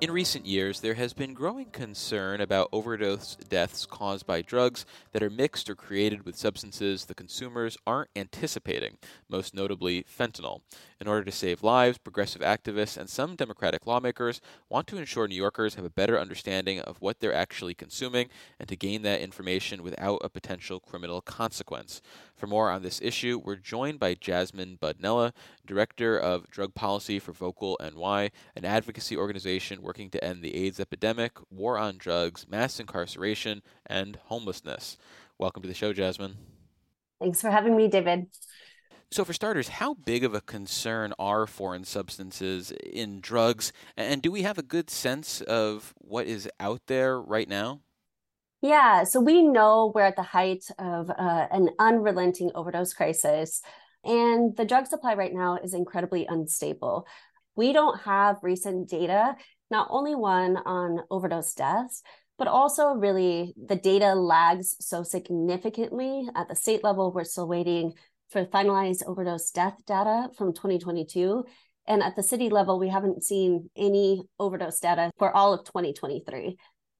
In recent years, there has been growing concern about overdose deaths caused by drugs that are mixed or created with substances the consumers aren't anticipating, most notably fentanyl. In order to save lives, progressive activists and some Democratic lawmakers want to ensure New Yorkers have a better understanding of what they're actually consuming and to gain that information without a potential criminal consequence. For more on this issue, we're joined by Jasmine Budnella, Director of Drug Policy for Vocal NY, an advocacy organization working to end the AIDS epidemic, war on drugs, mass incarceration, and homelessness. Welcome to the show, Jasmine. Thanks for having me, David. So, for starters, how big of a concern are foreign substances in drugs? And do we have a good sense of what is out there right now? Yeah, so we know we're at the height of uh, an unrelenting overdose crisis, and the drug supply right now is incredibly unstable. We don't have recent data not only one on overdose deaths, but also really the data lags so significantly at the state level. We're still waiting for finalized overdose death data from 2022. And at the city level, we haven't seen any overdose data for all of 2023.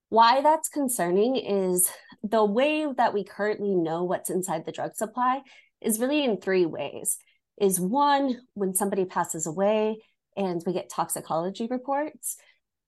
Why that's concerning is the way that we currently know what's inside the drug supply is really in three ways. Is one, when somebody passes away and we get toxicology reports.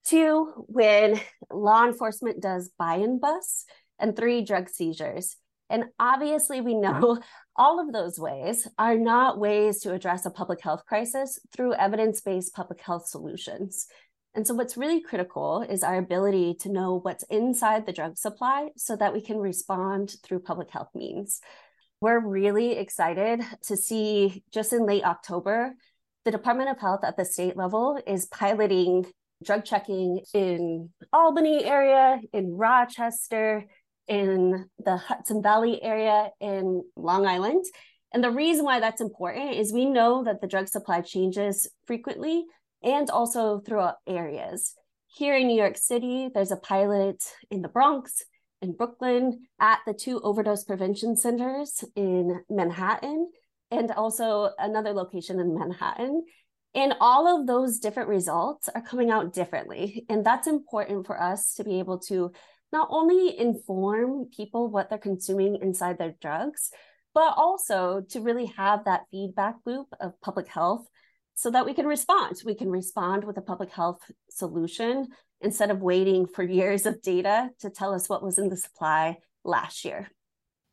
Two, when law enforcement does buy and bust, And three, drug seizures. And obviously, we know all of those ways are not ways to address a public health crisis through evidence based public health solutions. And so, what's really critical is our ability to know what's inside the drug supply so that we can respond through public health means. We're really excited to see just in late October, the Department of Health at the state level is piloting drug checking in Albany area, in Rochester, in the Hudson Valley area, in Long Island. And the reason why that's important is we know that the drug supply changes frequently and also throughout areas. Here in New York City, there's a pilot in the Bronx, in Brooklyn, at the two overdose prevention centers in Manhattan, and also another location in Manhattan. And all of those different results are coming out differently. And that's important for us to be able to not only inform people what they're consuming inside their drugs, but also to really have that feedback loop of public health so that we can respond. We can respond with a public health solution instead of waiting for years of data to tell us what was in the supply last year.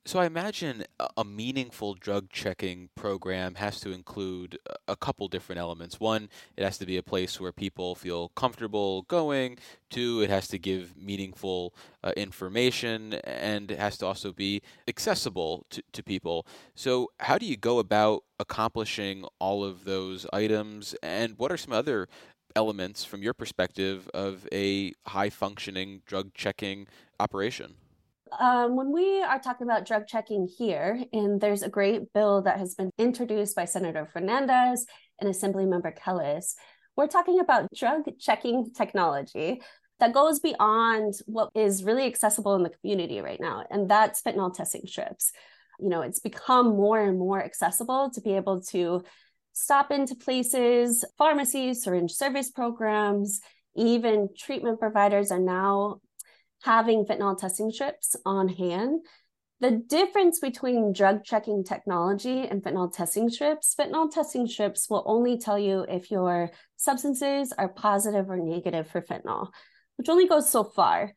So I imagine a meaningful drug checking program has to include a couple different elements. One, it has to be a place where people feel comfortable going. Two, it has to give meaningful uh, information, and it has to also be accessible to, to people. So, how do you go about accomplishing all of those items? And what are some other elements from your perspective of a high functioning drug checking operation? Um, when we are talking about drug checking here, and there's a great bill that has been introduced by Senator Fernandez and Assemblymember Kelles, we're talking about drug checking technology that goes beyond what is really accessible in the community right now, and that's fentanyl testing strips. You know, it's become more and more accessible to be able to stop into places, pharmacies, syringe service programs, even treatment providers are now having fentanyl testing strips on hand. The difference between drug checking technology and fentanyl testing strips, fentanyl testing strips will only tell you if your substances are positive or negative for fentanyl, which only goes so far.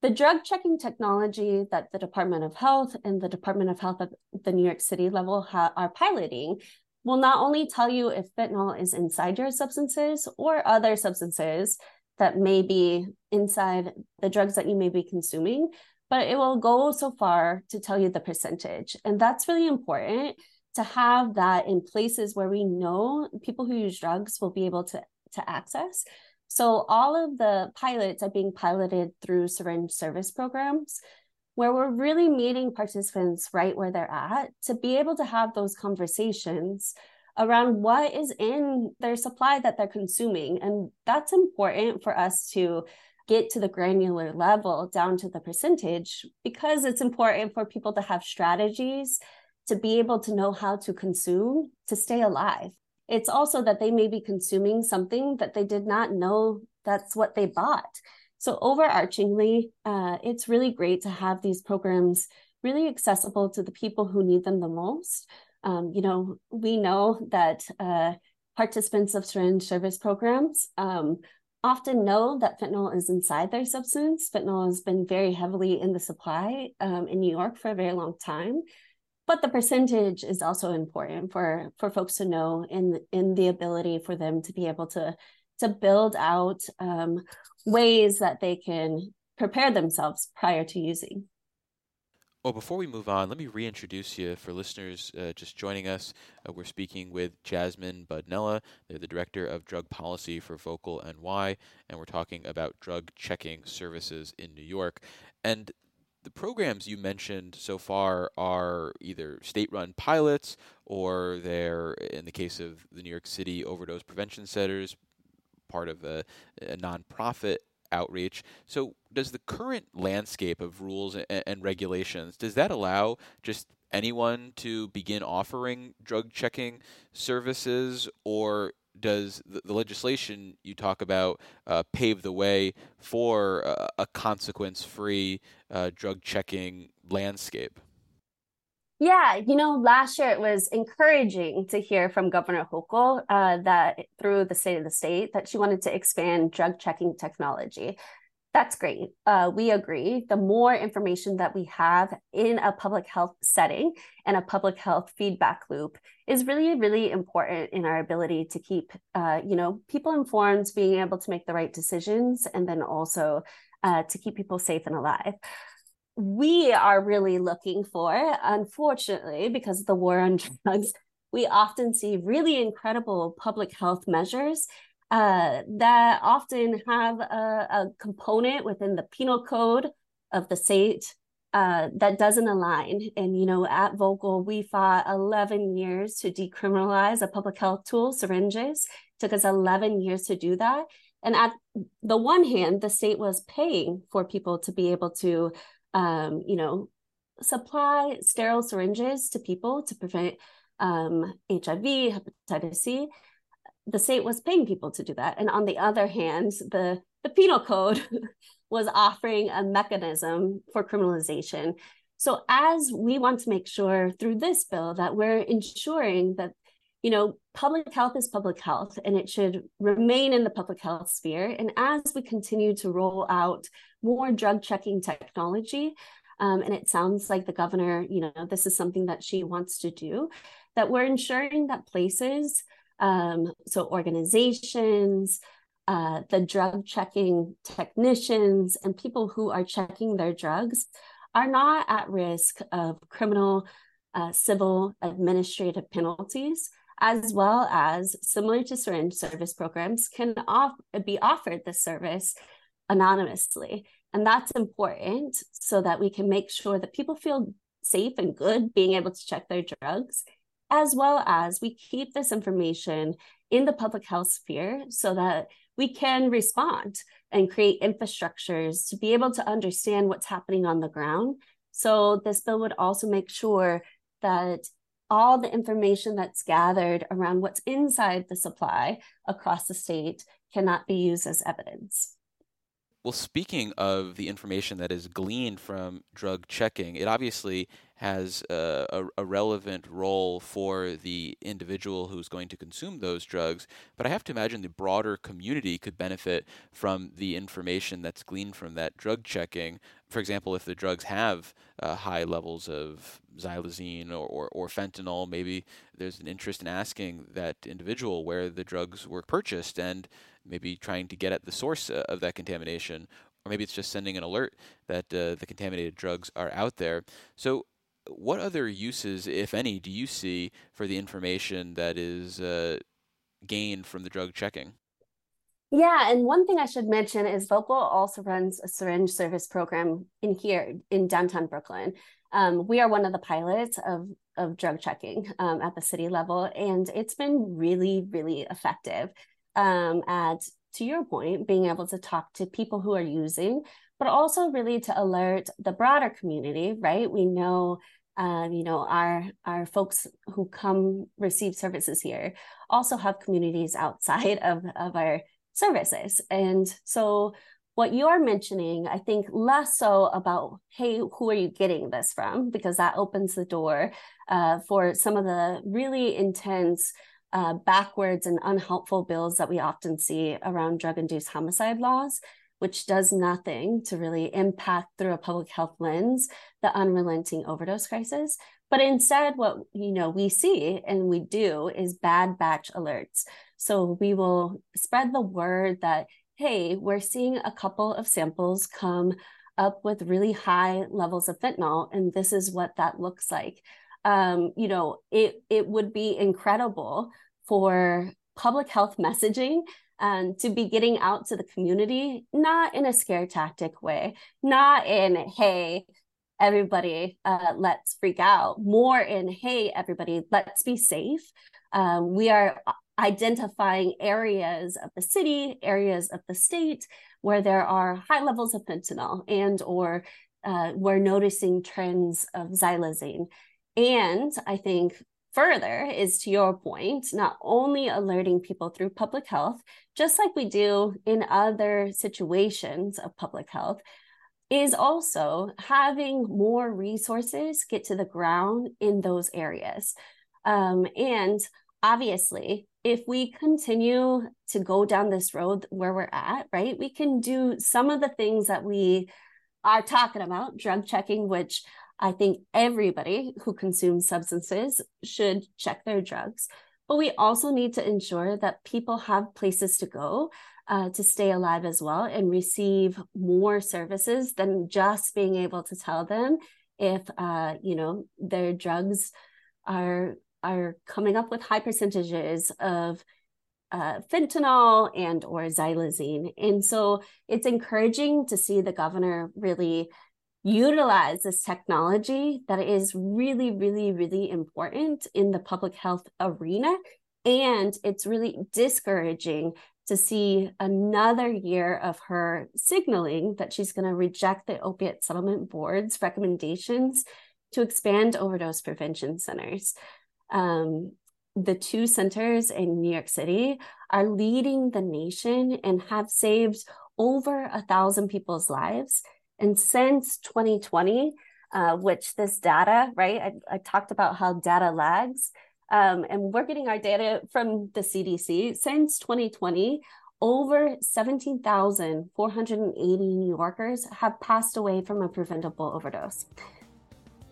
The drug checking technology that the Department of Health and the Department of Health at the New York City level ha- are piloting will not only tell you if fentanyl is inside your substances or other substances that may be inside the drugs that you may be consuming, but it will go so far to tell you the percentage. And that's really important to have that in places where we know people who use drugs will be able to, to access. So all of the pilots are being piloted through syringe service programs where we're really meeting participants right where they're at to be able to have those conversations around what is in their supply that they're consuming. And that's important for us to get to the granular level down to the percentage because it's important for people to have strategies to be able to know how to consume to stay alive. It's also that they may be consuming something that they did not know that's what they bought. So overarchingly, uh, it's really great to have these programs really accessible to the people who need them the most. Um, you know, we know that uh, participants of syringe service programs um, often know that fentanyl is inside their substance. Fentanyl has been very heavily in the supply um, in New York for a very long time. But the percentage is also important for, for folks to know in, in the ability for them to be able to, to build out um, ways that they can prepare themselves prior to using. Well, before we move on, let me reintroduce you for listeners uh, just joining us. Uh, we're speaking with Jasmine Budnella. They're the Director of Drug Policy for Vocal NY, and we're talking about drug checking services in New York. And the programs you mentioned so far are either state run pilots or they're, in the case of the New York City Overdose Prevention Centers, part of a, a nonprofit outreach. So, does the current landscape of rules and, and, regulations does that allow just anyone to begin offering drug checking services, or does the, the legislation you talk about uh, pave the way for a, a consequence-free uh, drug checking landscape? Yeah, you know, last year it was encouraging to hear from Governor Hochul uh, that through the state of the state that she wanted to expand drug checking technology. That's great. Uh, we agree. The more information that we have in a public health setting and a public health feedback loop is really, really important in our ability to keep, uh, you know, people informed, being able to make the right decisions, and then also uh, to keep people safe and alive we are really looking for, unfortunately, because of the war on drugs, we often see really incredible public health measures uh, that often have a, a, component within the penal code of the state uh, that doesn't align. And, you know, at Vocal, we fought 11 years to decriminalize a public health tool, syringes. It took us 11 years to do that. And at the one hand, the state was paying for people to be able to um, you know, supply sterile syringes to people to prevent um, HIV, hepatitis C. The state was paying people to do that. And on the other hand, the, the penal code was offering a mechanism for criminalization. So as we want to make sure through this bill that we're ensuring that you know, public health is public health and it should remain in the public health sphere. And as we continue to roll out more drug checking technology, um, and it sounds like the governor, you know, this is something that she wants to do, that we're ensuring that places, um, so organizations, uh, the drug checking technicians, and people who are checking their drugs are not at risk of criminal, uh, civil, administrative penalties as well as similar to syringe service programs can off- be offered this service anonymously and that's important so that we can make sure that people feel safe and good being able to check their drugs as well as we keep this information in the public health sphere so that we can respond and create infrastructures to be able to understand what's happening on the ground. So, this bill would also make sure that all the information that's gathered around what's inside the supply across the state cannot be used as evidence. Well, speaking of the information that is gleaned from drug checking, it obviously has a, a, a, relevant role for the individual who's going to consume those drugs. But I have to imagine the broader community could benefit from the information that's gleaned from that drug checking. For example, if the drugs have uh, high levels of xylazine or, or, or fentanyl, maybe there's an interest in asking that individual where the drugs were purchased and maybe trying to get at the source uh, of that contamination, or maybe it's just sending an alert that uh, the contaminated drugs are out there. So, what other uses, if any, do you see for the information that is uh, gained from the drug checking? Yeah, and one thing I should mention is Vocal also runs a syringe service program in here in downtown Brooklyn. Um, we are one of the pilots of of drug checking um, at the city level, and it's been really, really effective um, at, to your point, being able to talk to people who are using, but also really to alert the broader community, right? We know um, you know our our folks who come receive services here also have communities outside of of our services. And so what you're mentioning, I think less so about, hey, who are you getting this from? Because that opens the door uh, for some of the really intense, uh, backwards and unhelpful bills that we often see around drug induced homicide laws, which does nothing to really impact through a public health lens the unrelenting overdose crisis. But instead, what you know we see and we do is bad batch alerts. So we will spread the word that hey, we're seeing a couple of samples come up with really high levels of fentanyl, and this is what that looks like. Um, you know, it it would be incredible for public health messaging um, to be getting out to the community, not in a scare tactic way, not in, hey, everybody, uh, let's freak out, more in, hey, everybody, let's be safe. Um, we are identifying areas of the city, areas of the state where there are high levels of fentanyl and or uh, we're noticing trends of xylazine. And I think further is to your point, not only alerting people through public health, just like we do in other situations of public health, is also having more resources get to the ground in those areas. Um, and obviously, if we continue to go down this road where we're at, right, we can do some of the things that we are talking about, drug checking, which I think everybody who consumes substances should check their drugs. But we also need to ensure that people have places to go uh, to stay alive as well and receive more services than just being able to tell them if uh, you know their drugs are are coming up with high percentages of uh, fentanyl and or xylazine and so it's encouraging to see the governor really utilize this technology that is really really really important in the public health arena and it's really discouraging to see another year of her signaling that she's going to reject the opiate settlement board's recommendations to expand overdose prevention centers um, the two centers in New York City are leading the nation and have saved over a thousand people's lives. And since 2020, uh, which this data, right, I, I, talked about how data lags, um, and we're getting our data from the CDC. Since 2020, over 17,480 New Yorkers have passed away from a preventable overdose.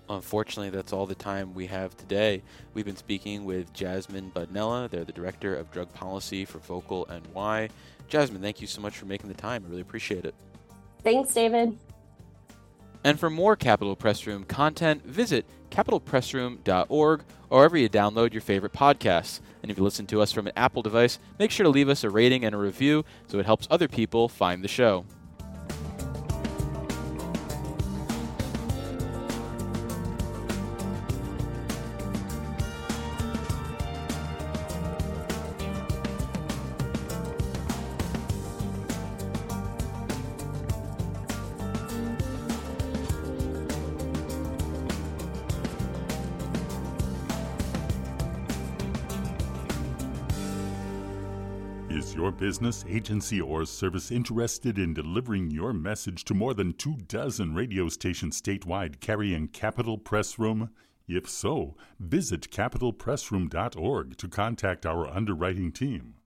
Unfortunately, that's all the time we have today. We've been speaking with Jasmine Budnella. They're the Director of Drug Policy for Vocal NY. Jasmine, thank you so much for making the time. I really appreciate it. Thanks, David. And for more Capitol Press Room content, visit capitolpressroom.org or wherever you download your favorite podcasts. And if you listen to us from an Apple device, make sure to leave us a rating and a review so it helps other people find the show. Your business, agency, or service interested in delivering your message to more than two dozen radio stations statewide carrying Capitol Press Room? If so, visit capitolpressroom.org to contact our underwriting team.